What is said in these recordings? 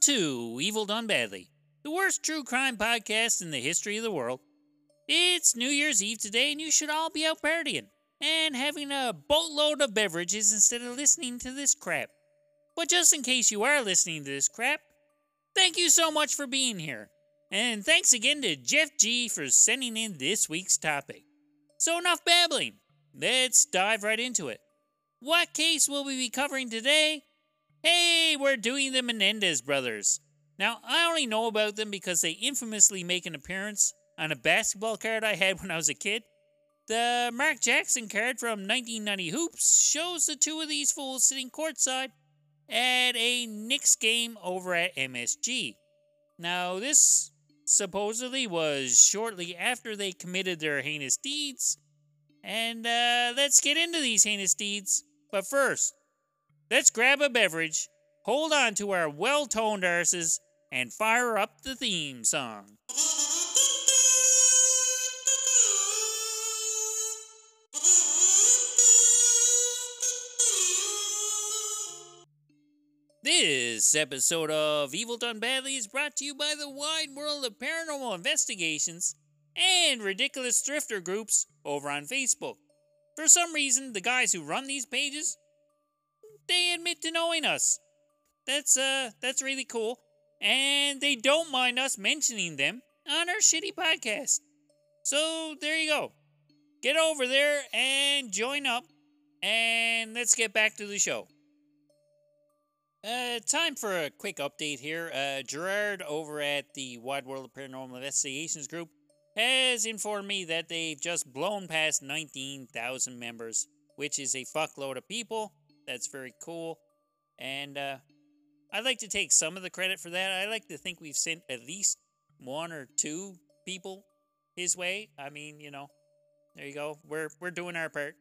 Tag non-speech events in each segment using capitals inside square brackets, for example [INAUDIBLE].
to Evil Done Badly, the worst true crime podcast in the history of the world. It's New Year's Eve today, and you should all be out partying and having a boatload of beverages instead of listening to this crap. But just in case you are listening to this crap, thank you so much for being here. And thanks again to Jeff G for sending in this week's topic. So, enough babbling. Let's dive right into it. What case will we be covering today? Hey, we're doing the Menendez brothers. Now, I only know about them because they infamously make an appearance on a basketball card I had [LAUGHS] when I was a kid. The Mark Jackson card from 1990 Hoops shows the two of these fools sitting courtside at a Knicks game over at MSG. Now, this supposedly was shortly after they committed their heinous deeds. And uh, let's get into these heinous deeds. But first, let's grab a beverage, hold on to our well toned arses, and fire up the theme song. This episode of Evil Done Badly is brought to you by the wide world of paranormal investigations and ridiculous thrifter groups over on Facebook. For some reason, the guys who run these pages, they admit to knowing us. That's uh that's really cool. And they don't mind us mentioning them on our shitty podcast. So there you go. Get over there and join up and let's get back to the show. Uh, time for a quick update here. Uh, Gerard over at the Wide World of Paranormal Investigations group has informed me that they've just blown past 19,000 members, which is a fuckload of people. That's very cool. And uh, I'd like to take some of the credit for that. I like to think we've sent at least one or two people his way. I mean, you know, there you go. We're we're doing our part.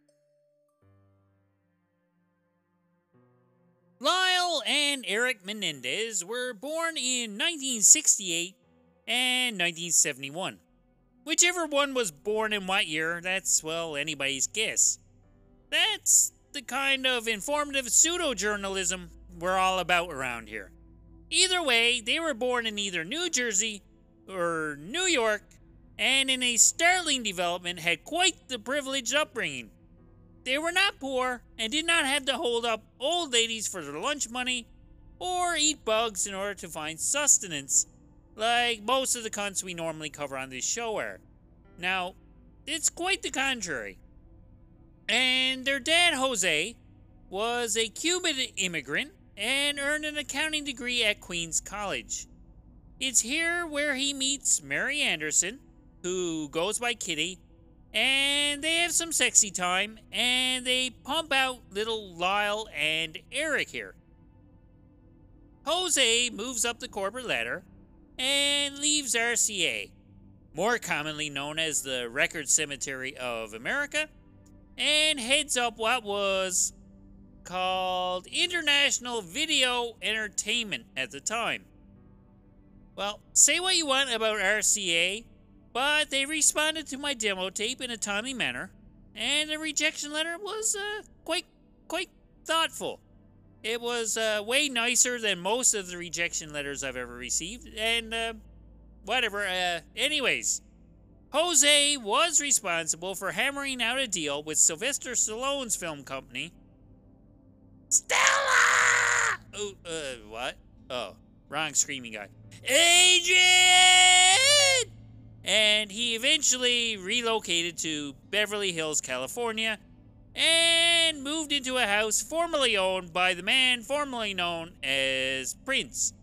Lyle and Erik Menendez were born in 1968 and 1971. Whichever one was born in what year, that's, well, anybody's guess. That's the kind of informative pseudo journalism we're all about around here. Either way, they were born in either New Jersey or New York, and in a startling development had quite the privileged upbringing. They were not poor and did not have to hold up old ladies for their lunch money or eat bugs in order to find sustenance, like most of the cunts we normally cover on this show are. Now, it's quite the contrary. And their dad, Jose, was a Cuban immigrant and earned an accounting degree at Queens College. It's here where he meets Mary Anderson, who goes by Kitty, and they have some sexy time, and they pump out little Lyle and Erik here. Jose moves up the corporate ladder and leaves RCA, more commonly known as the Record Cemetery of America, and heads up what was called International Video Entertainment at the time. Well, say what you want about RCA, but they responded to my demo tape in a timely manner, and the rejection letter was uh, quite quite thoughtful. It was uh, way nicer than most of the rejection letters I've ever received, and uh, whatever. Uh, anyways, Jose was responsible for hammering out a deal with Sylvester Stallone's film company. Stella! Oh, uh, what? Oh, wrong screaming guy. Adrian! and he eventually relocated to Beverly Hills, California, and moved into a house formerly owned by the man formerly known as Prince.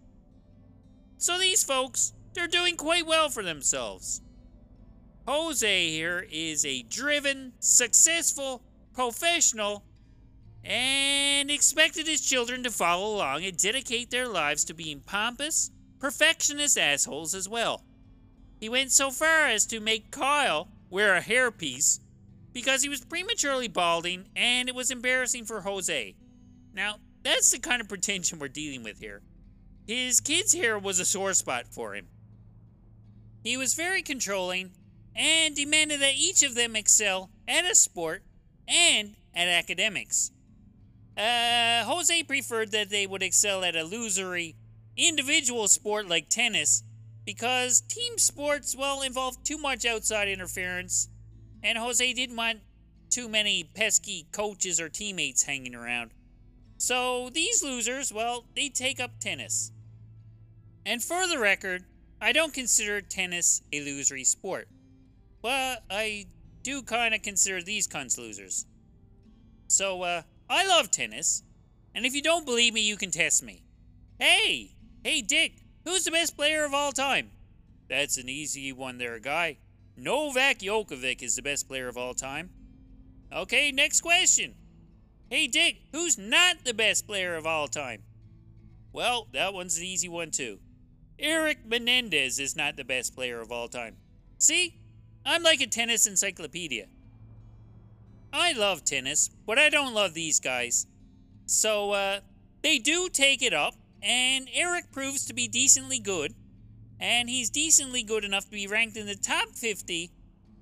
So these folks, they're doing quite well for themselves. Jose here is a driven, successful, professional, and expected his children to follow along and dedicate their lives to being pompous, perfectionist assholes as well. He went so far as to make Kyle wear a hairpiece because he was prematurely balding and it was embarrassing for Jose. Now, that's the kind of pretension we're dealing with here. His kid's hair was a sore spot for him. He was very controlling and demanded that each of them excel at a sport and at academics. Uh, Jose preferred that they would excel at illusory individual sport like tennis because team sports, well, involve too much outside interference, and Jose didn't want too many pesky coaches or teammates hanging around. So these losers, well, they take up tennis. And for the record, I don't consider tennis a losery sport. But I do kind of consider these cunts losers. So, uh, I love tennis. And if you don't believe me, you can test me. Hey! Hey, Dick! Who's the best player of all time? That's an easy one there, guy. Novak Djokovic is the best player of all time. Okay, next question. Hey, Dick, who's not the best player of all time? Well, that one's an easy one, too. Erik Menendez is not the best player of all time. See? I'm like a tennis encyclopedia. I love tennis, but I don't love these guys. So, uh, they do take it up, and Erik proves to be decently good, and he's decently good enough to be ranked in the top 50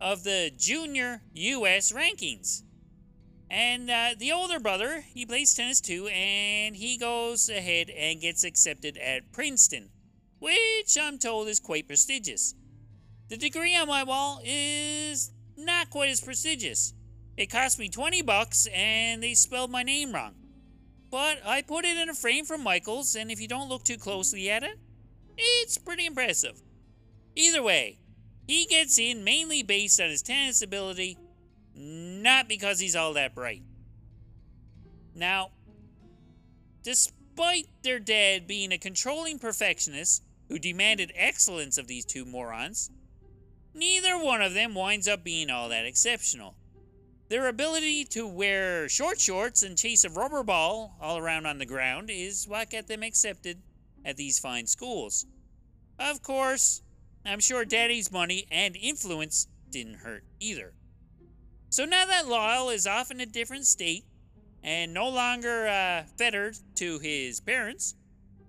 of the junior U.S. rankings. And uh, the older brother, he plays tennis too, and he goes ahead and gets accepted at Princeton, which I'm told is quite prestigious. The degree on my wall is not quite as prestigious. It cost me 20 bucks and they spelled my name wrong. But I put it in a frame from Michaels, and if you don't look too closely at it, it's pretty impressive. Either way, he gets in mainly based on his tennis ability not because he's all that bright. Now, despite their dad being a controlling perfectionist who demanded excellence of these two morons, neither one of them winds up being all that exceptional. Their ability to wear short shorts and chase a rubber ball all around on the ground is what got them accepted at these fine schools. Of course, I'm sure Daddy's money and influence didn't hurt either. So now that Lyle is off in a different state and no longer uh, fettered to his parents,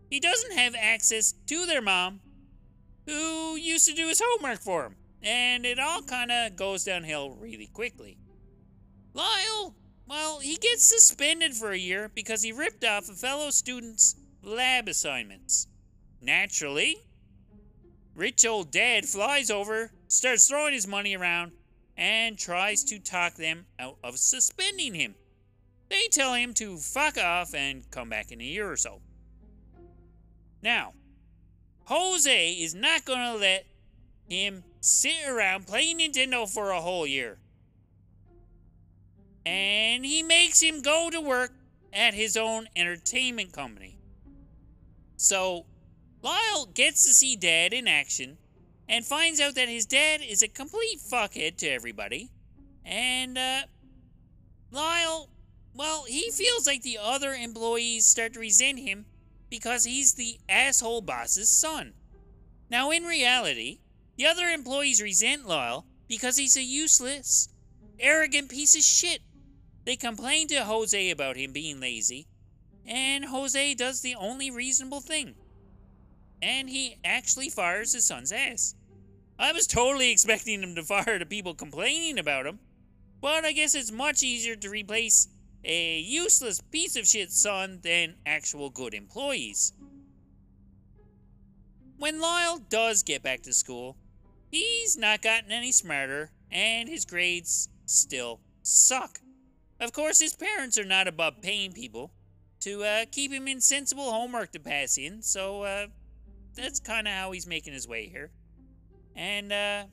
he doesn't have access to their mom, who used to do his homework for him. And it all kind of goes downhill really quickly. Lyle, well, he gets suspended for a year because he ripped off a fellow student's lab assignments. Naturally, rich old dad flies over, starts throwing his money around, and tries to talk them out of suspending him. They tell him to fuck off and come back in a year or so. Now, Jose is not going to let him sit around playing Nintendo for a whole year. And he makes him go to work at his own entertainment company. So, Lyle gets to see Dad in action and finds out that his dad is a complete fuckhead to everybody. And, uh, Lyle, well, he feels like the other employees start to resent him because he's the asshole boss's son. Now, in reality, the other employees resent Lyle because he's a useless, arrogant piece of shit. They complain to Jose about him being lazy, and Jose does the only reasonable thing and he actually fires his son's ass. I was totally expecting him to fire the people complaining about him, but I guess it's much easier to replace a useless piece of shit son than actual good employees. When Lyle does get back to school, he's not gotten any smarter, and his grades still suck. Of course, his parents are not above paying people to uh, keep him in sensible homework to pass in, so uh, that's kind of how he's making his way here. And uh,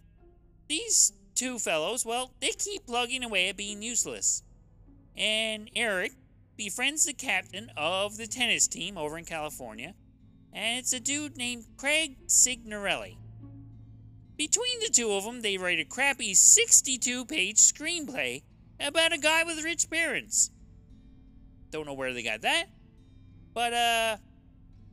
these two fellows, well, they keep plugging away at being useless. And Erik befriends the captain of the tennis team over in California, and it's a dude named Craig Cignarelli. Between the two of them, they write a crappy 62 page screenplay about a guy with rich parents. Don't know where they got that. But, uh,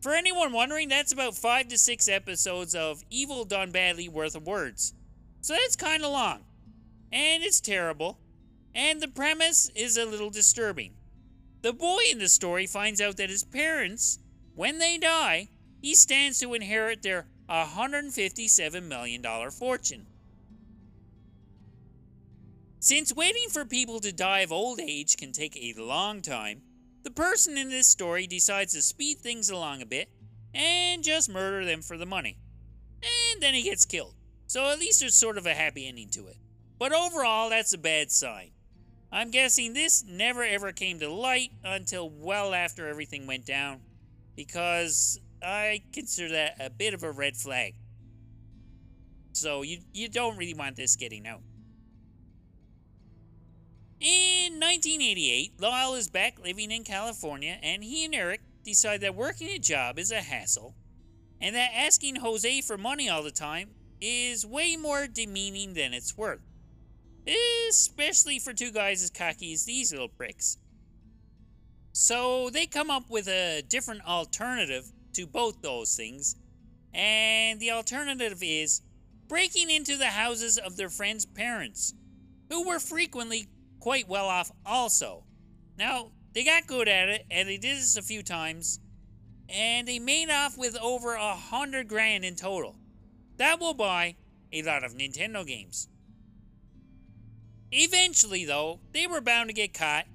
for anyone wondering, that's about five to six episodes of Evil Done Badly worth of words. So that's kind of long. And it's terrible. And the premise is a little disturbing. The boy in the story finds out that his parents, when they die, he stands to inherit their $157 million fortune. Since waiting for people to die of old age can take a long time, the person in this story decides to speed things along a bit and just murder them for the money. And then he gets killed. So at least there's sort of a happy ending to it. But overall, that's a bad sign. I'm guessing this never ever came to light until well after everything went down, because I consider that a bit of a red flag. So you, you don't really want this getting out. In 1988, Lyle is back living in California, and he and Erik decide that working a job is a hassle, and that asking Jose for money all the time is way more demeaning than it's worth. Especially for two guys as cocky as these little pricks. So they come up with a different alternative to both those things, and the alternative is breaking into the houses of their friends' parents, who were frequently quite well off also. Now, they got good at it, and they did this a few times, and they made off with over a hundred grand in total. That will buy a lot of Nintendo games. Eventually, though, they were bound to get caught,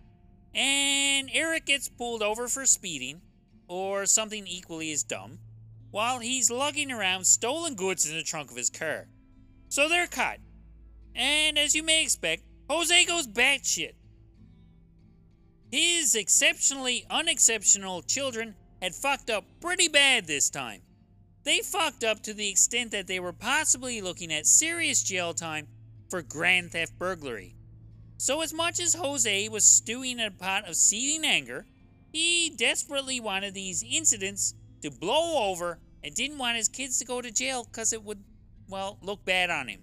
and Erik gets pulled over for speeding, or something equally as dumb, while he's lugging around stolen goods in the trunk of his car. So they're caught. And as you may expect, Jose goes batshit. His exceptionally unexceptional children had fucked up pretty bad this time. They fucked up to the extent that they were possibly looking at serious jail time for grand theft burglary. So, as much as Jose was stewing in a pot of seething anger, he desperately wanted these incidents to blow over and didn't want his kids to go to jail because it would, well, look bad on him.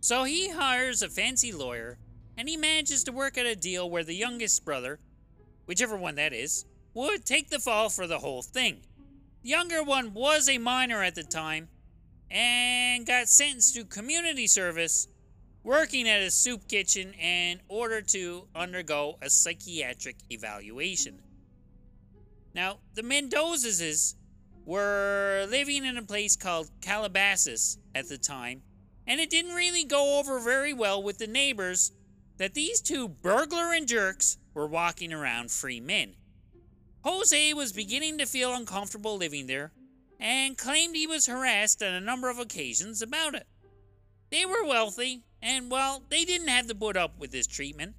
So he hires a fancy lawyer and he manages to work out a deal where the youngest brother, whichever one that is, would take the fall for the whole thing. The younger one was a minor at the time and got sentenced to community service working at a soup kitchen in order to undergo a psychiatric evaluation. Now, the Mendozas were living in a place called Calabasas at the time and it didn't really go over very well with the neighbors that these two burglar and jerks were walking around free men. Jose was beginning to feel uncomfortable living there and claimed he was harassed on a number of occasions about it. They were wealthy, and well, they didn't have to put up with this treatment.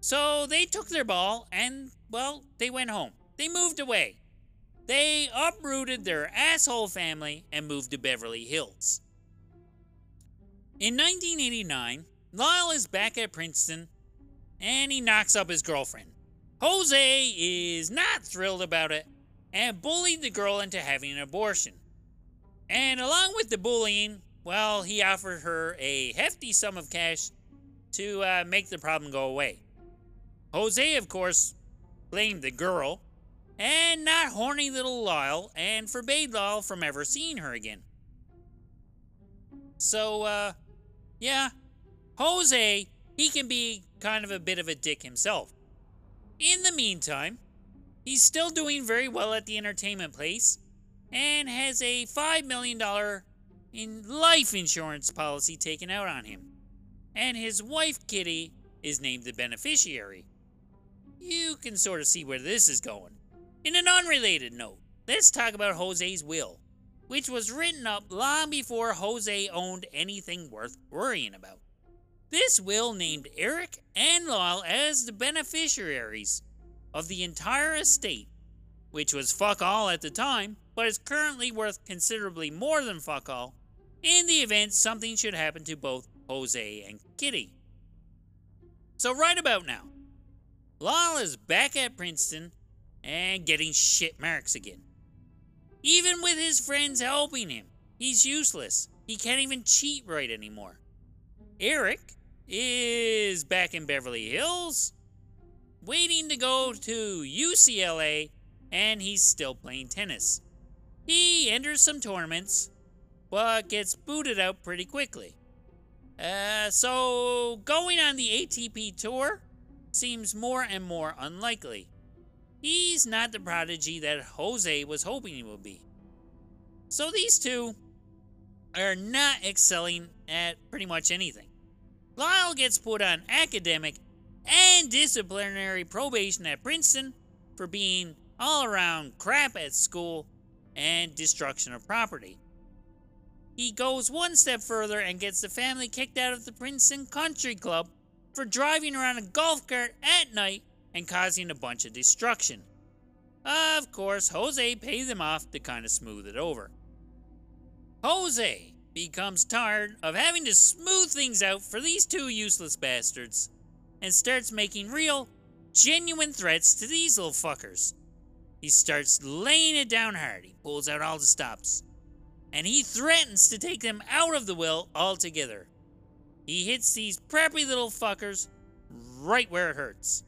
So they took their ball and, well, they went home. They moved away. They uprooted their asshole family and moved to Beverly Hills. In 1989, Lyle is back at Princeton and he knocks up his girlfriend. Jose is not thrilled about it and bullied the girl into having an abortion. And along with the bullying, well, he offered her a hefty sum of cash to uh, make the problem go away. Jose, of course, blamed the girl and not horny little Lyle and forbade Lyle from ever seeing her again. So, uh, yeah, Jose, he can be kind of a bit of a dick himself. In the meantime, he's still doing very well at the entertainment place and has a $5 million in life insurance policy taken out on him. And his wife, Kitty, is named the beneficiary. You can sort of see where this is going. In an unrelated note, let's talk about Jose's will which was written up long before Jose owned anything worth worrying about. This will named Erik and Lyle as the beneficiaries of the entire estate, which was fuck all at the time, but is currently worth considerably more than fuck all in the event something should happen to both Jose and Kitty. So, right about now, Lyle is back at Princeton and getting shit marks again. Even with his friends helping him, he's useless. He can't even cheat right anymore. Erik is back in Beverly Hills, waiting to go to UCLA, and he's still playing tennis. He enters some tournaments, but gets booted out pretty quickly. Uh, so, going on the ATP tour seems more and more unlikely. He's not the prodigy that Jose was hoping he would be. So these two are not excelling at pretty much anything. Lyle gets put on academic and disciplinary probation at Princeton for being all around crap at school, and destruction of property. He goes one step further and gets the family kicked out of the Princeton Country Club for driving around a golf cart at night and causing a bunch of destruction. Of course, Jose pays them off to kind of smooth it over. Jose becomes tired of having to smooth things out for these two useless bastards and starts making real, genuine threats to these little fuckers. He starts laying it down hard. He pulls out all the stops. And he threatens to take them out of the will altogether. He hits these preppy little fuckers right where it hurts.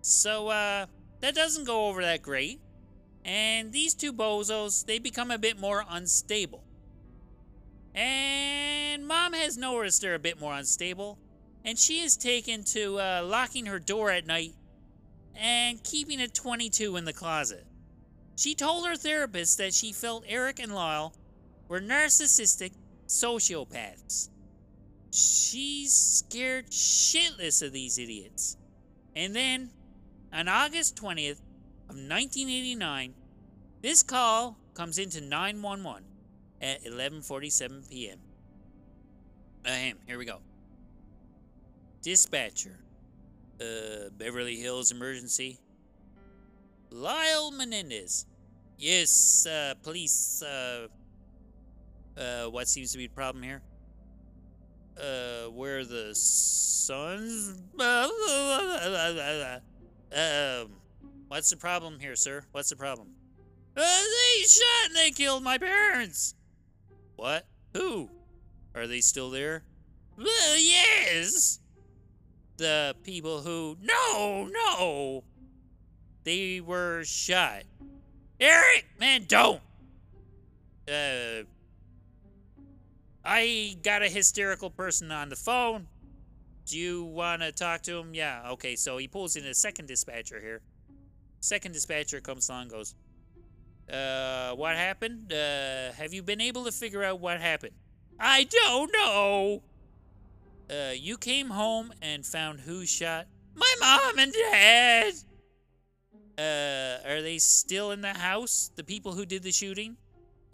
So, uh, that doesn't go over that great. And these two bozos, they become a bit more unstable. And mom has noticed they're a bit more unstable. And she is taken to uh, locking her door at night and keeping a 22 in the closet. She told her therapist that she felt Erik and Lyle were narcissistic sociopaths. She's scared shitless of these idiots. And then, on August 20th of 1989, this call comes into 911 at 11:47 p.m. Ahem, here we go. Dispatcher, uh, Beverly Hills emergency. Lyle Menendez. Yes, uh, police, uh, uh, what seems to be the problem here? Uh, where the sons? [LAUGHS] um, what's the problem here, sir? What's the problem? Uh, they shot and they killed my parents! What? Who? Are they still there? Well, yes! the people who. No, no! They were shot. Erik! Man, don't! Uh. I got a hysterical person on the phone. Do you want to talk to him? Yeah, okay, so he pulls in a second dispatcher here. Second dispatcher comes along goes, uh, what happened? Uh, have you been able to figure out what happened? I don't know. Uh, you came home and found who shot my mom and dad. Uh, are they still in the house? The people who did the shooting?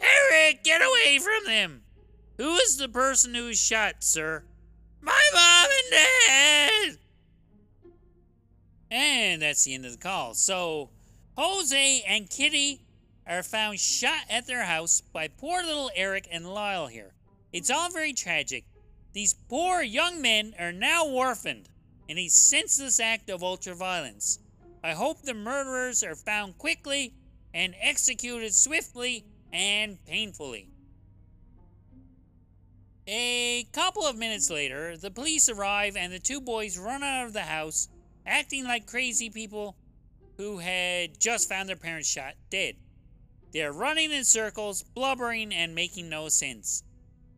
Erik, get away from them! Who is the person who was shot, sir? My mom and dad! And that's the end of the call. So, Jose and Kitty are found shot at their house by poor little Erik and Lyle here. It's all very tragic. These poor young men are now orphaned in a senseless act of ultraviolence. I hope the murderers are found quickly and executed swiftly and painfully. A couple of minutes later, the police arrive and the two boys run out of the house, acting like crazy people who had just found their parents shot dead. They are running in circles, blubbering, and making no sense.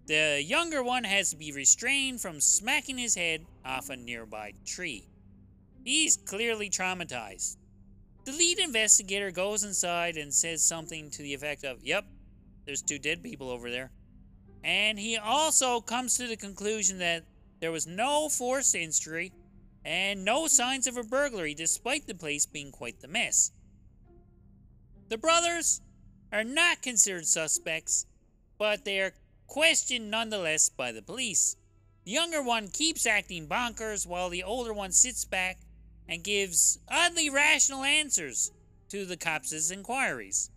The younger one has to be restrained from smacking his head off a nearby tree. He's clearly traumatized. The lead investigator goes inside and says something to the effect of, Yep, there's two dead people over there. And he also comes to the conclusion that there was no forced injury and no signs of a burglary despite the place being quite the mess. The brothers are not considered suspects, but they are questioned nonetheless by the police. The younger one keeps acting bonkers while the older one sits back and gives oddly rational answers to the cops' inquiries.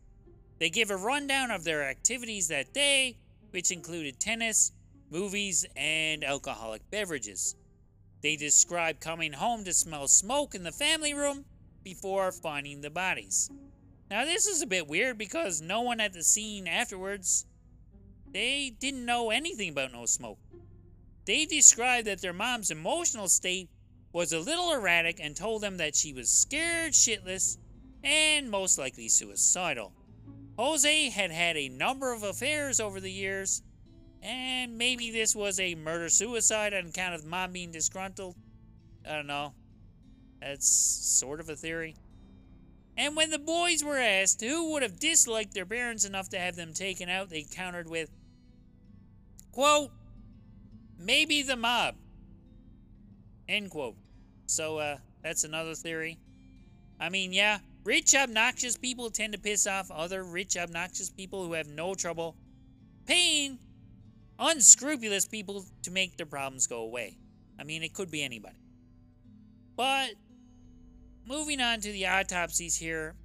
They give a rundown of their activities that day, which included tennis, movies, and alcoholic beverages. They describe coming home to smell smoke in the family room before finding the bodies. Now, this is a bit weird because no one at the scene afterwards they didn't know anything about no smoke. They described that their mom's emotional state was a little erratic and told them that she was scared shitless and most likely suicidal. Jose had had a number of affairs over the years, and maybe this was a murder suicide on account of mom being disgruntled. I don't know. That's sort of a theory. And when the boys were asked who would have disliked their parents enough to have them taken out, they countered with, Quote, maybe the mob. End quote. So, uh, that's another theory. I mean, yeah, rich, obnoxious people tend to piss off other rich, obnoxious people who have no trouble paying unscrupulous people to make their problems go away. I mean, it could be anybody. But moving on to the autopsies here,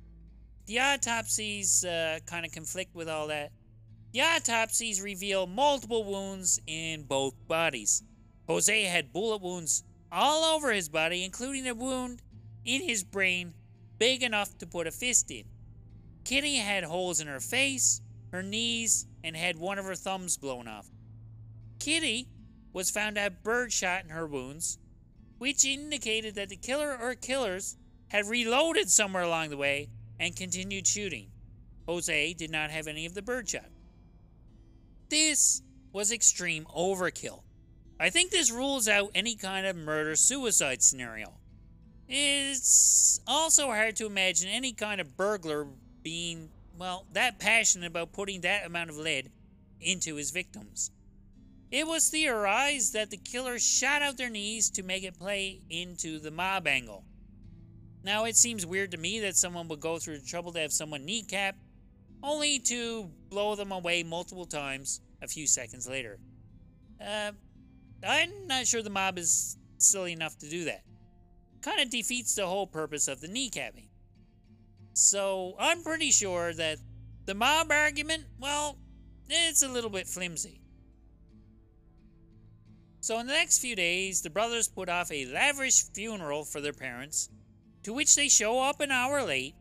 the autopsies uh, kind of conflict with all that. The autopsies reveal multiple wounds in both bodies. Jose had bullet wounds all over his body, including a wound in his brain big enough to put a fist in. Kitty had holes in her face, her knees, and had one of her thumbs blown off. Kitty was found to have birdshot in her wounds, which indicated that the killer or killers had reloaded somewhere along the way and continued shooting. Jose did not have any of the birdshot. This was extreme overkill. I think this rules out any kind of murder suicide scenario. It's also hard to imagine any kind of burglar being, well, that passionate about putting that amount of lead into his victims. It was theorized that the killer shot out their knees to make it play into the mob angle. Now, it seems weird to me that someone would go through the trouble to have someone kneecapped, only to blow them away multiple times a few seconds later. Uh, I'm not sure the mob is silly enough to do that. Kind of defeats the whole purpose of the kneecapping. So, I'm pretty sure that the mob argument, well, it's a little bit flimsy. So, in the next few days, the brothers put off a lavish funeral for their parents, to which they show up an hour late,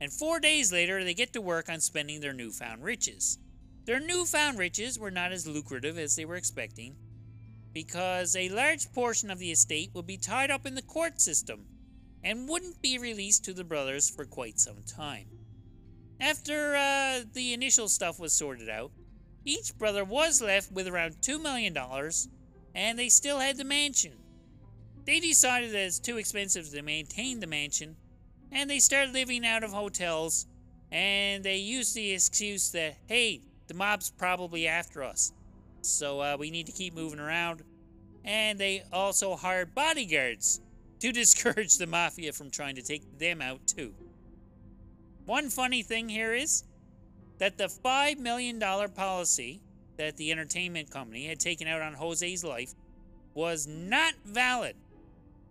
and four days later, they get to work on spending their newfound riches. Their newfound riches were not as lucrative as they were expecting, because a large portion of the estate would be tied up in the court system and wouldn't be released to the brothers for quite some time. After uh, the initial stuff was sorted out, each brother was left with around $2 million, and they still had the mansion. They decided that it's too expensive to maintain the mansion, and they started living out of hotels, and they used the excuse that, hey, the mob's probably after us. So uh, we need to keep moving around. And they also hired bodyguards to [LAUGHS] discourage the mafia from trying to take them out too. One funny thing here is that the $5 million policy that the entertainment company had taken out on Jose's life was not valid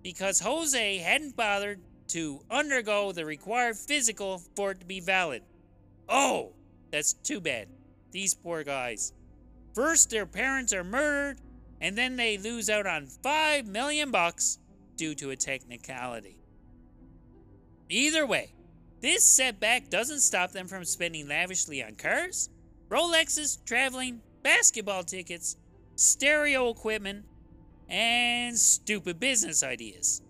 because Jose hadn't bothered to undergo the required physical for it to be valid. Oh, that's too bad. These poor guys. First, their parents are murdered, and then they lose out on 5 million bucks due to a technicality. Either way, this setback doesn't stop them from spending lavishly on cars, Rolexes, traveling, basketball tickets, stereo equipment, and stupid business ideas.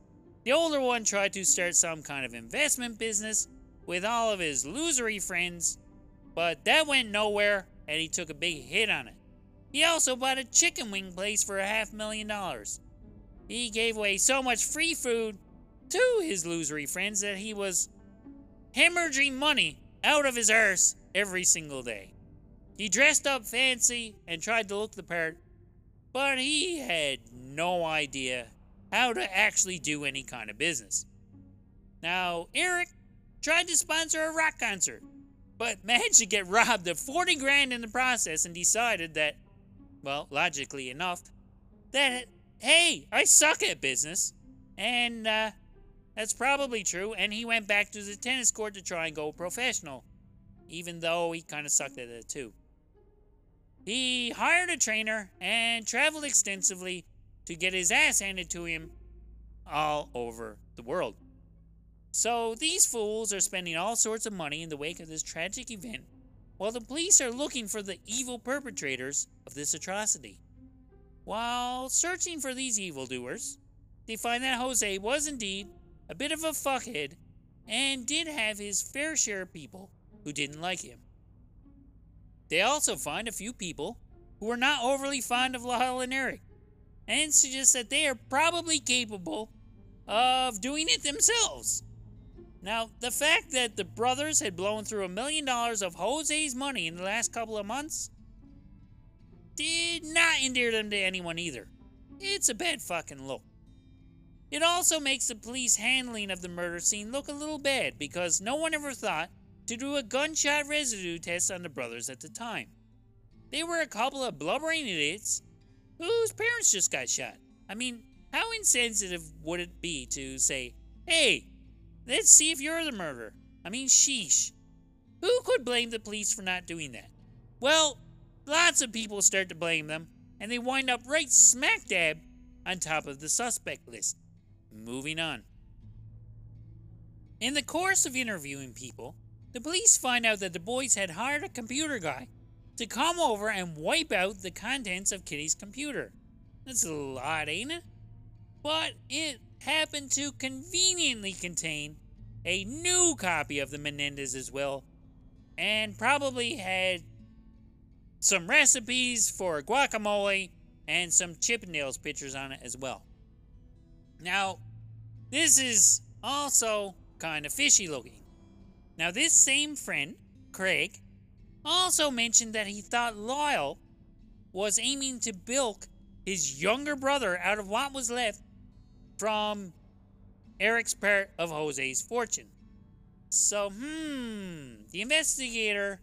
The older one tried to start some kind of investment business with all of his losery friends, but that went nowhere and he took a big hit on it. He also bought a chicken wing place for a half million dollars. He gave away so much free food to his losery friends that he was hemorrhaging money out of his arse every single day. He dressed up fancy and tried to look the part, but he had no idea how to actually do any kind of business. Now, Erik tried to sponsor a rock concert, but managed to get [LAUGHS] robbed of 40 grand in the process and decided that well, logically enough, that, hey, I suck at business. And uh, that's probably true. And he went back to the tennis court to try and go professional, even though he kind of sucked at it too. He hired a trainer and traveled extensively to get his ass handed to him all over the world. So these fools are spending all sorts of money in the wake of this tragic event while the police are looking for the evil perpetrators of this atrocity. While searching for these evildoers, they find that Jose was indeed a bit of a fuckhead and did have his fair share of people who didn't like him. They also find a few people who are not overly fond of Lyle and Erik and suggest that they are probably capable of doing it themselves. Now, the fact that the brothers had blown through a million dollars of Jose's money in the last couple of months did not endear them to anyone either. It's a bad fucking look. It also makes the police handling of the murder scene look a little bad because no one ever thought to do a gunshot residue test on the brothers at the time. They were a couple of blubbering idiots whose parents just got shot. I mean, how insensitive would it be to say, hey, let's see if you're the murderer? I mean, sheesh. Who could blame the police for not doing that? Well, lots of people start to blame them, and they wind up right smack dab on top of the suspect list. Moving on. In the course of interviewing people, the police find out that the boys had hired a computer guy to come over and wipe out the contents of Kitty's computer. That's a lot, ain't it? But it happened to conveniently contain a new copy of the Menendez's will and probably had some recipes for guacamole and some Chippendales pictures on it as well. Now, this is also kind of fishy looking. Now, this same friend, Craig, also mentioned that he thought Lyle was aiming to bilk his younger brother out of what was left from Erik's part of Jose's fortune. So, hmm, the investigator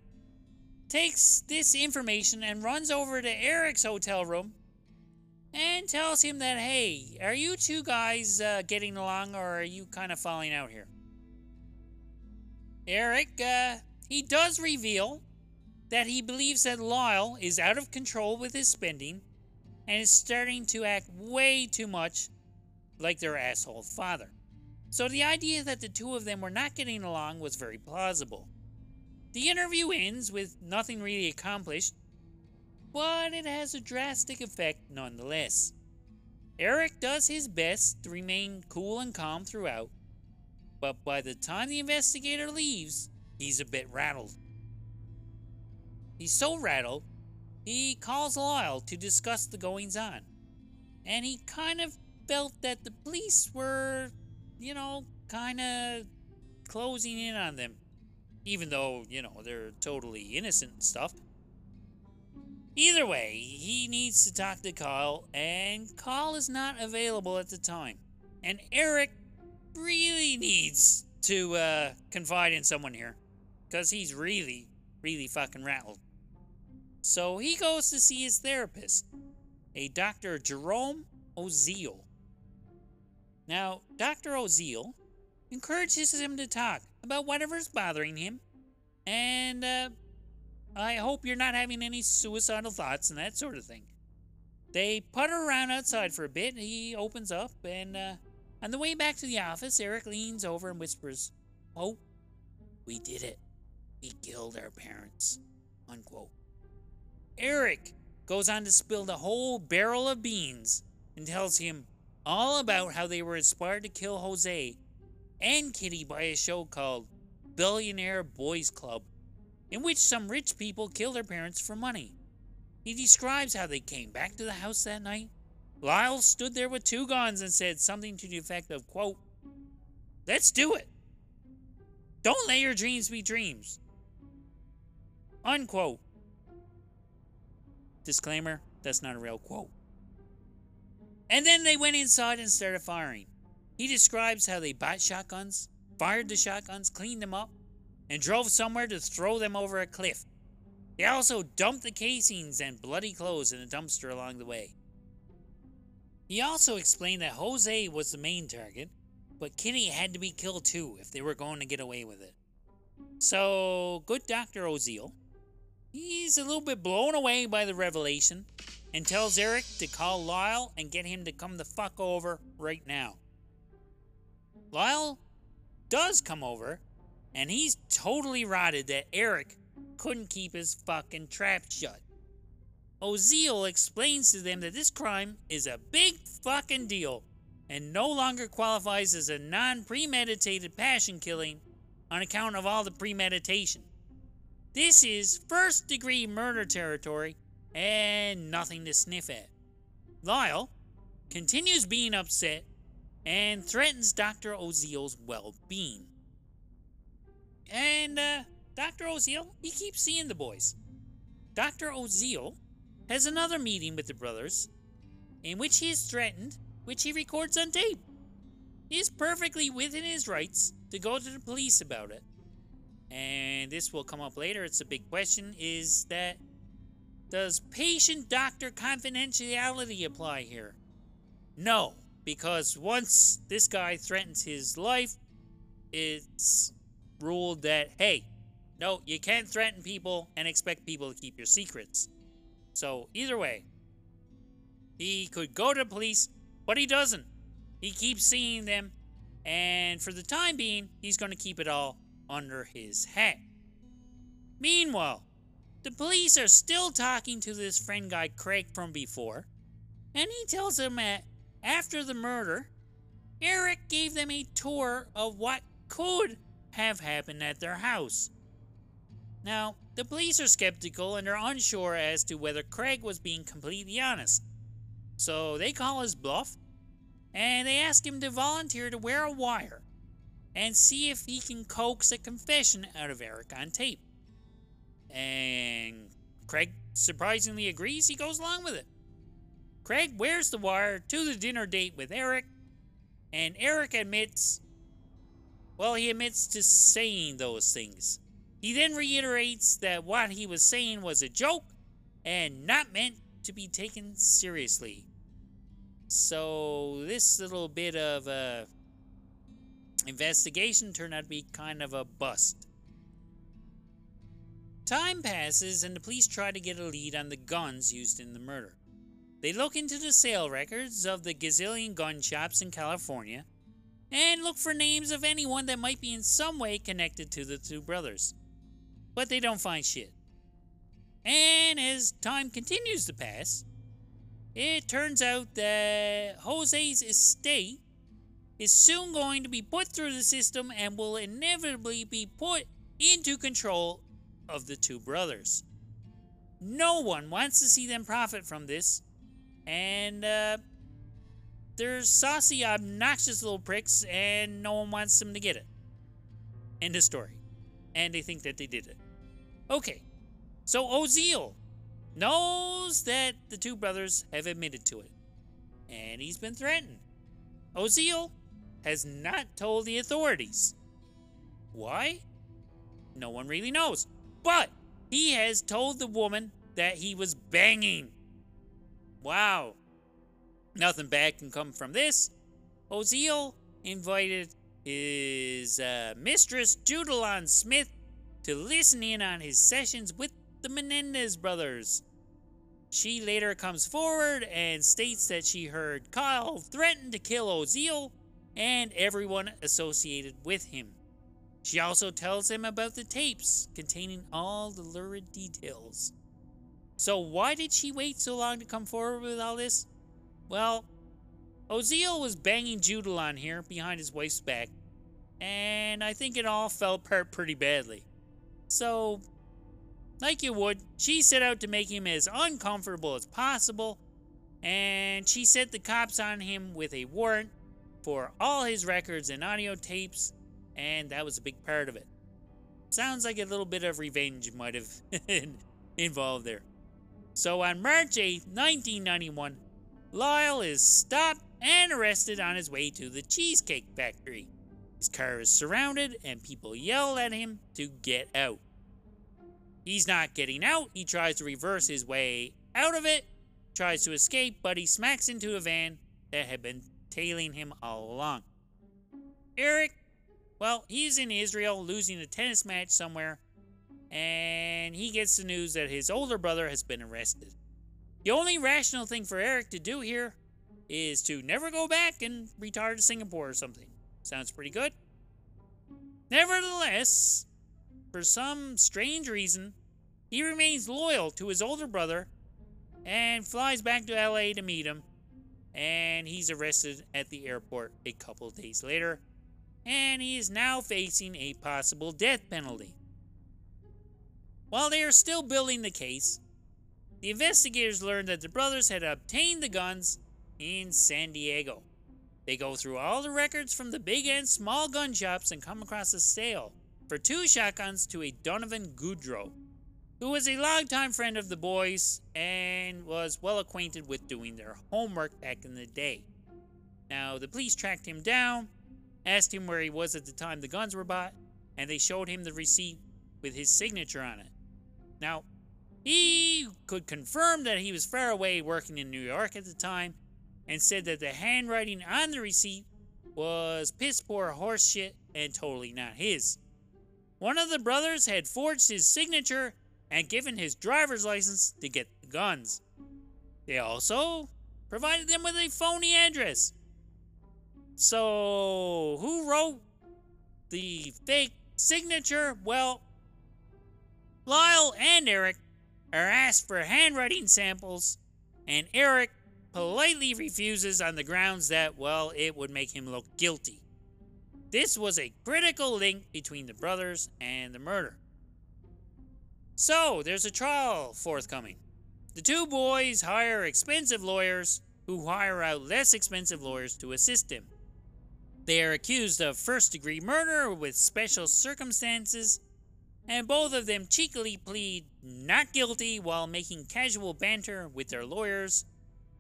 takes this information and runs over to Erik's hotel room and tells him that, hey, are you two guys uh, getting along or are you kind of falling out here? Erik, uh, he does reveal that he believes that Lyle is out of control with his spending and is starting to act way too much like their asshole father. So the idea that the two of them were not getting along was very plausible. The interview ends with nothing really accomplished but it has a drastic effect nonetheless. Erik does his best to remain cool and calm throughout, but by the time the investigator leaves, he's a bit rattled. He's so rattled, he calls Lyle to discuss the goings on, and he kind of felt that the police were, you know, kind of closing in on them, even though, you know, they're totally innocent and stuff. Either way, he needs to talk to Kyle, and Kyle is not available at the time. And Erik really needs to uh, confide in someone here, because he's really, really fucking rattled. So he goes to see his therapist, a Dr. Jerome Oziel. Now, Dr. Oziel encourages him to talk about whatever's bothering him, and uh, I hope you're not having any suicidal thoughts and that sort of thing. They putter around outside for a bit. He opens up, and uh, on the way back to the office, Erik leans over and whispers, "Oh, we did it. We killed our parents." Unquote. Erik goes on to spill the whole barrel of beans and tells him all about how they were inspired to kill Jose and Kitty by a show called Billionaire Boys Club in which some rich people kill their parents for money. He describes how they came back to the house that night. Lyle stood there with two guns and said something to the effect of, quote, Let's do it. Don't let your dreams be dreams. Unquote. Disclaimer, that's not a real quote. And then they went inside and started firing. He describes how they bought shotguns, fired the shotguns, cleaned them up, and drove somewhere to throw them over a cliff. They also dumped the casings and bloody clothes in a dumpster along the way. He also explained that Jose was the main target, but Kitty had to be killed too if they were going to get away with it. So, good Dr. Oziel, he's a little bit blown away by the revelation and tells Erik to call Lyle and get him to come the fuck over right now. Lyle does come over and he's totally rotted that Erik couldn't keep his fucking trap shut. Oziel explains to them that this crime is a big fucking deal and no longer qualifies as a non premeditated passion killing on account of all the premeditation. This is first degree murder territory and nothing to sniff at. Lyle continues being upset and threatens Dr. Oziel's well being. And uh, Dr. Oziel, he keeps seeing the boys. Dr. Oziel has another meeting with the brothers in which he is threatened, which he records on tape. is perfectly within his rights to go to the police about it. And this will come up later. It's a big question is that does patient doctor confidentiality apply here? No, because once this guy threatens his life, it's ruled that, hey, no, you can't threaten people and expect people to keep your secrets. So, either way, he could go to the police, but he doesn't. He keeps seeing them, and for the time being, he's going to keep it all under his hat. Meanwhile, the police are still talking to this friend guy Craig from before, and he tells them that after the murder, Erik gave them a tour of what could have happened at their house. Now, the police are skeptical and are unsure as to whether Craig was being completely honest. So they call his bluff and they ask him to volunteer to wear a wire and see if he can coax a confession out of Erik on tape. And Craig surprisingly agrees, he goes along with it. Craig wears the wire to the dinner date with Erik, and Erik admits, well, he admits to saying those things. He then reiterates that what he was saying was a joke and not meant to be taken seriously. So this little bit of a investigation turned out to be kind of a bust. Time passes and the police try to get a lead on the guns used in the murder. They look into the sale records of the gazillion gun shops in California and look for names of anyone that might be in some way connected to the two brothers. But they don't find shit. And as time continues to pass, it turns out that Jose's estate is soon going to be put through the system and will inevitably be put into control of the two brothers. No one wants to see them profit from this, and uh, they're saucy, obnoxious little pricks, and no one wants them to get it. End of story. And they think that they did it. Okay, so Oziel knows that the two brothers have admitted to it, and he's been threatened. Oziel has not told the authorities. Why? No one really knows. But he has told the woman that he was banging. Wow. Nothing bad can come from this. Oziel invited his uh, mistress, Judalon Smith, to listen in on his sessions with the Menendez brothers. She later comes forward and states that she heard Lyle threaten to kill Oziel and everyone associated with him. She also tells him about the tapes containing all the lurid details. So, why did she wait so long to come forward with all this? Well, Oziel was banging Judalon here behind his wife's back, and I think it all fell apart pretty badly. So, like you would, she set out to make him as uncomfortable as possible, and she set the cops on him with a warrant for all his records and audio tapes, and that was a big part of it. Sounds like a little bit of revenge might have [LAUGHS] involved there. So on March 8, 1991, Lyle is stopped and arrested on his way to the Cheesecake Factory. His car is surrounded, and people yell at him to get out. He's not getting out. He tries to reverse his way out of it, tries to escape, but he smacks into a van that had been tailing him all along. Erik, well, he's in Israel losing a tennis match somewhere, and he gets the news that his older brother has been arrested. The only rational thing for Erik to do here is to never go back and retire to Singapore or something. Sounds pretty good. Nevertheless, for some strange reason, he remains loyal to his older brother and flies back to LA to meet him. And he's arrested at the airport a couple days later. And he is now facing a possible death penalty. While they are still building the case, the investigators learn that the brothers had obtained the guns in San Diego. They go through all the records from the big and small gun shops and come across a sale for two shotguns to a Donovan Goodreau, who was a longtime friend of the boys and was well acquainted with doing their homework back in the day. Now, the police tracked him down asked him where he was at the time the guns were bought, and they showed him the receipt with his signature on it. Now, he could confirm that he was far away working in New York at the time and said that the handwriting on the receipt was piss poor horseshit and totally not his. One of the brothers had forged his signature and given his driver's license to get the guns. They also provided them with a phony address. So, who wrote the fake signature? Well, Lyle and Erik are asked for handwriting samples, and Erik politely refuses on the grounds that, well, it would make him look guilty. This was a critical link between the brothers and the murder. So, there's a trial forthcoming. The two boys hire expensive lawyers who hire out less expensive lawyers to assist them. They are accused of first degree murder with special circumstances, and both of them cheekily plead not guilty while making casual banter with their lawyers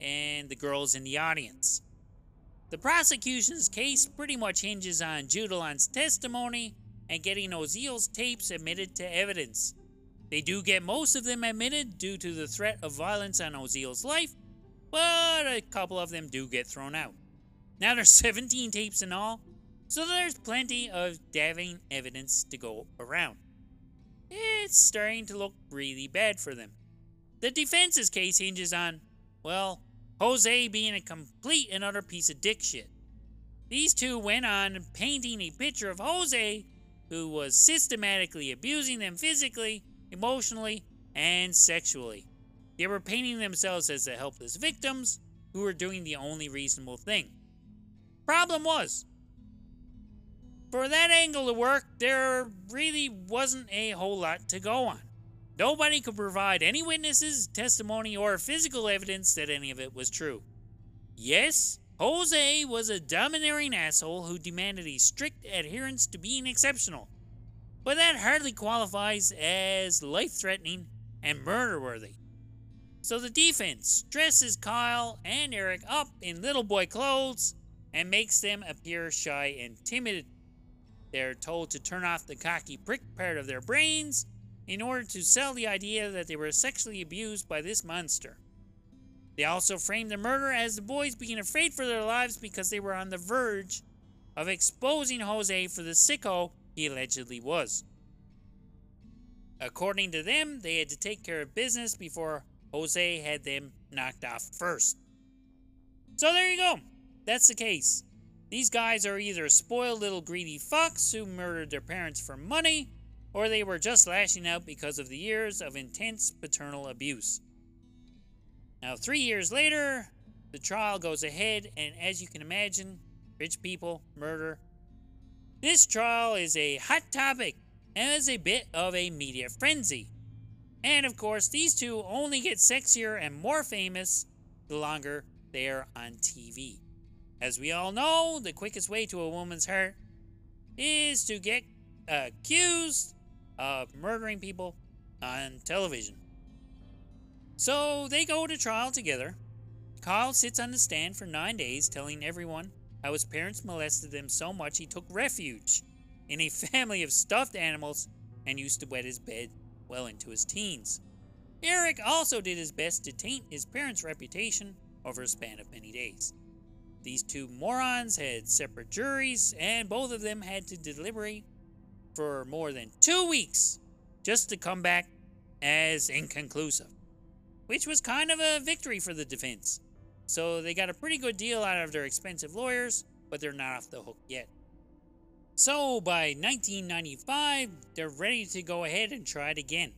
and the girls in the audience. The prosecution's case pretty much hinges on Judalon's testimony and getting Oziel's tapes admitted to evidence. They do get most of them admitted due to the threat of violence on Oziel's life, but a couple of them do get thrown out. Now there's [LAUGHS] 17 tapes in all, so there's plenty of damning evidence to go around. It's starting to look really bad for them. The defense's case hinges on, well, Jose being a complete and utter piece of dick shit. These two went on painting a picture of Jose, who was systematically abusing them physically emotionally, and sexually. They were painting themselves as the helpless victims who were doing the only reasonable thing. Problem was, for that angle to work, there really wasn't a whole lot to go on. Nobody could provide any witnesses, testimony, or physical evidence that any of it was true. Yes, Jose was a domineering asshole who demanded a strict adherence to being exceptional but that hardly qualifies as life threatening and murder worthy. So the defense dresses Lyle and Erik up in little boy clothes and makes them appear shy and timid. They're told to turn off the cocky prick part of their brains in order to sell the idea that they were sexually abused by this monster. They also frame the murder as the boys being afraid for their lives because they were on the verge of exposing Jose for the sicko he allegedly was. According to them, they had to take care of business before Jose had them knocked off first. So there you go. That's the case. These guys are either spoiled little greedy fucks who murdered their parents for money, or they were just lashing out because of the years of intense paternal abuse. Now, three years later, the trial goes ahead, and as you can imagine, rich people, murder, this trial is a hot topic and is a bit of a media frenzy. And of course, these two only get sexier and more famous the longer they're on TV. As we all know, the quickest way to a woman's heart is to get accused of murdering people on television. So they go to trial together. Lyle sits on the stand for nine days telling everyone how his parents molested him so much he took refuge in a [LAUGHS] family of stuffed animals and used to wet his bed well into his teens. Erik also did his best to taint his parents' reputation over a span of many days. These two morons had separate juries, and both of them had to deliberate for more than two weeks just to come back as inconclusive, which was kind of a victory for the defense. So they got a pretty good deal out of their expensive lawyers, but they're not off the hook yet. So by 1995, they're ready to go ahead and try it again.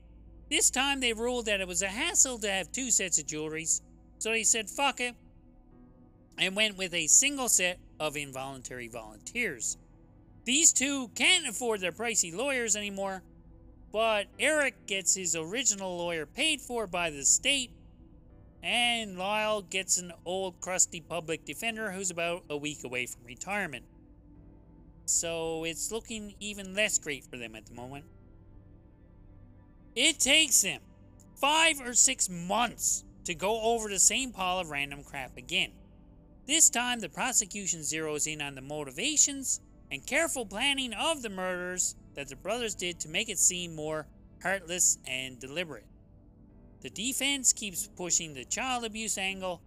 This time they ruled that it was a hassle to have two sets of jewelries, so they said fuck it and went with a single set of involuntary volunteers. These two can't afford their pricey lawyers anymore, but Erik gets his original lawyer paid for by the state and Lyle gets an old crusty public defender who's about a week away from retirement. So it's looking even less great for them at the moment. It takes them five or six months to go over the same pile of random crap again. This time, the prosecution zeroes in on the motivations and careful planning of the murders that the brothers did to make it seem more heartless and deliberate. The defense keeps pushing the child abuse angle,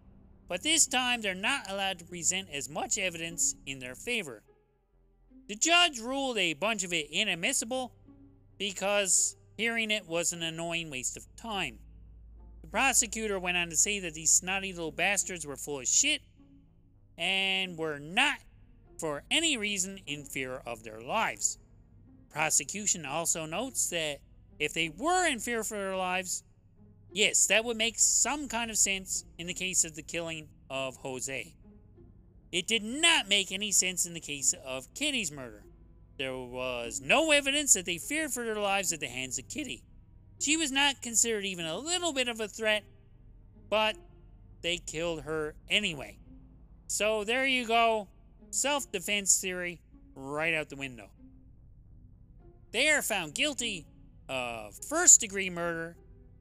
but this time they're not allowed to present as much evidence in their favor. The judge ruled a bunch of it inadmissible because hearing it was an annoying waste of time. The prosecutor went on to say that these snotty little bastards were full of shit and were not for any reason in fear of their lives. Prosecution also notes that if they were in fear for their lives, yes, that would make some kind of sense in the case of the killing of Jose. It did not make any sense in the case of Kitty's murder. There was no evidence that they feared for their lives at the hands of Kitty. She was not considered even a little bit of a threat, but they killed her anyway. So there you go. Self defense theory right out the window. They are found guilty of first degree murder,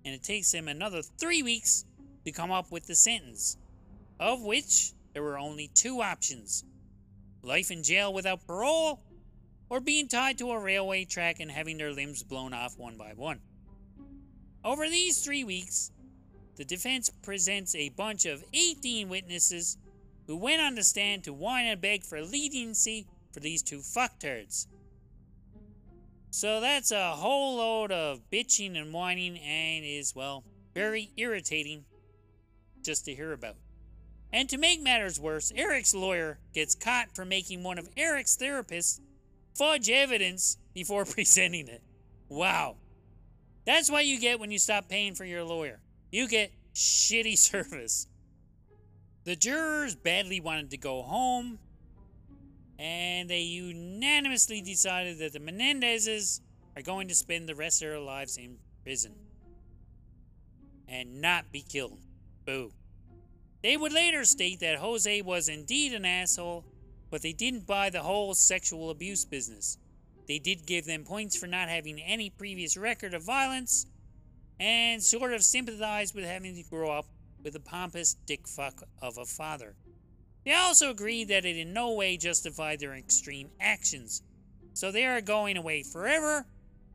and it takes them another three weeks to come up with the sentence, of which there were only two options life in jail without parole, or being tied to a railway track and having their limbs blown off one by one. Over these three weeks, the defense presents a bunch of 18 witnesses who went on the stand to whine and beg for leniency for these two fucktards. So that's a whole load of bitching and whining and is, well, very irritating just to hear about. And to make matters worse, Erik's lawyer gets caught for making one of Erik's therapists fudge evidence before [LAUGHS] presenting it. Wow. That's what you get when you stop paying for your lawyer. You get shitty [LAUGHS] service. The jurors badly wanted to go home, and they unanimously decided that the Menendezes are going to spend the rest of their lives in prison and not be killed. Boo. They would later state that Jose was indeed an asshole, but they didn't buy the whole sexual abuse business. They did give them points for not having any previous record of violence and sort of sympathized with having to grow up with a pompous dick fuck of a father. They also agreed that it in no way justified their extreme actions, so they are going away forever,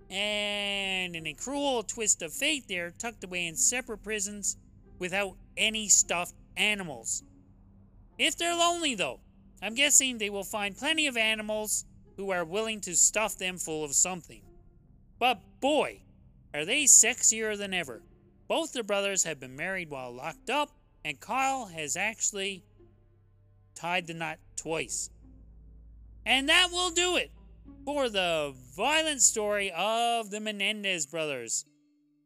and in a cruel twist of fate, they are tucked away in separate prisons without any stuffed animals. If they're lonely, though, I'm guessing they will find plenty of animals who are willing to stuff them full of something. But boy, are they sexier than ever. Both the brothers have been married while locked up, and Lyle has actually tied the knot twice. And that will do it for the violent story of the Menendez brothers,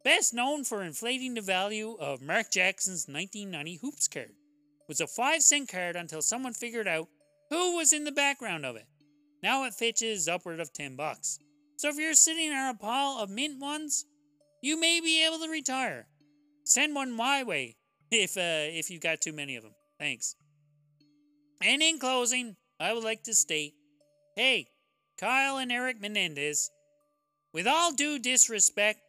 best known for inflating the value of Mark Jackson's 1990 Hoops card. It was a 5 cent card until someone figured out who was in the background of it. Now it fetches upward of 10 bucks. So if you're sitting on a pile of mint ones, you may be able to retire. Send one my way if uh, if you've got too many of them. Thanks. And in closing, I would like to state, hey, Lyle and Erik Menendez, with all due disrespect,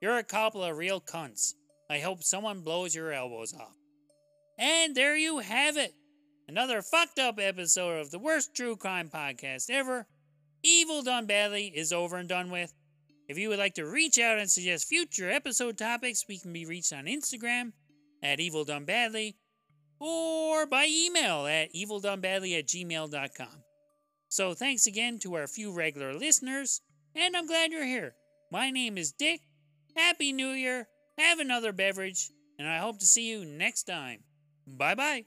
you're a couple of real cunts. I hope someone blows your elbows off. And there you have it. Another fucked up episode of the worst true crime podcast ever. Evil Done Badly is over and done with. If you would like to reach out and suggest future episode topics, we can be reached on Instagram at Evil Done Badly or by email at evildonebadly at gmail.com. So thanks again to our few regular listeners, and I'm glad you're here. My name is Dick. Happy New Year. Have another beverage, and I hope to see you next time. Bye bye.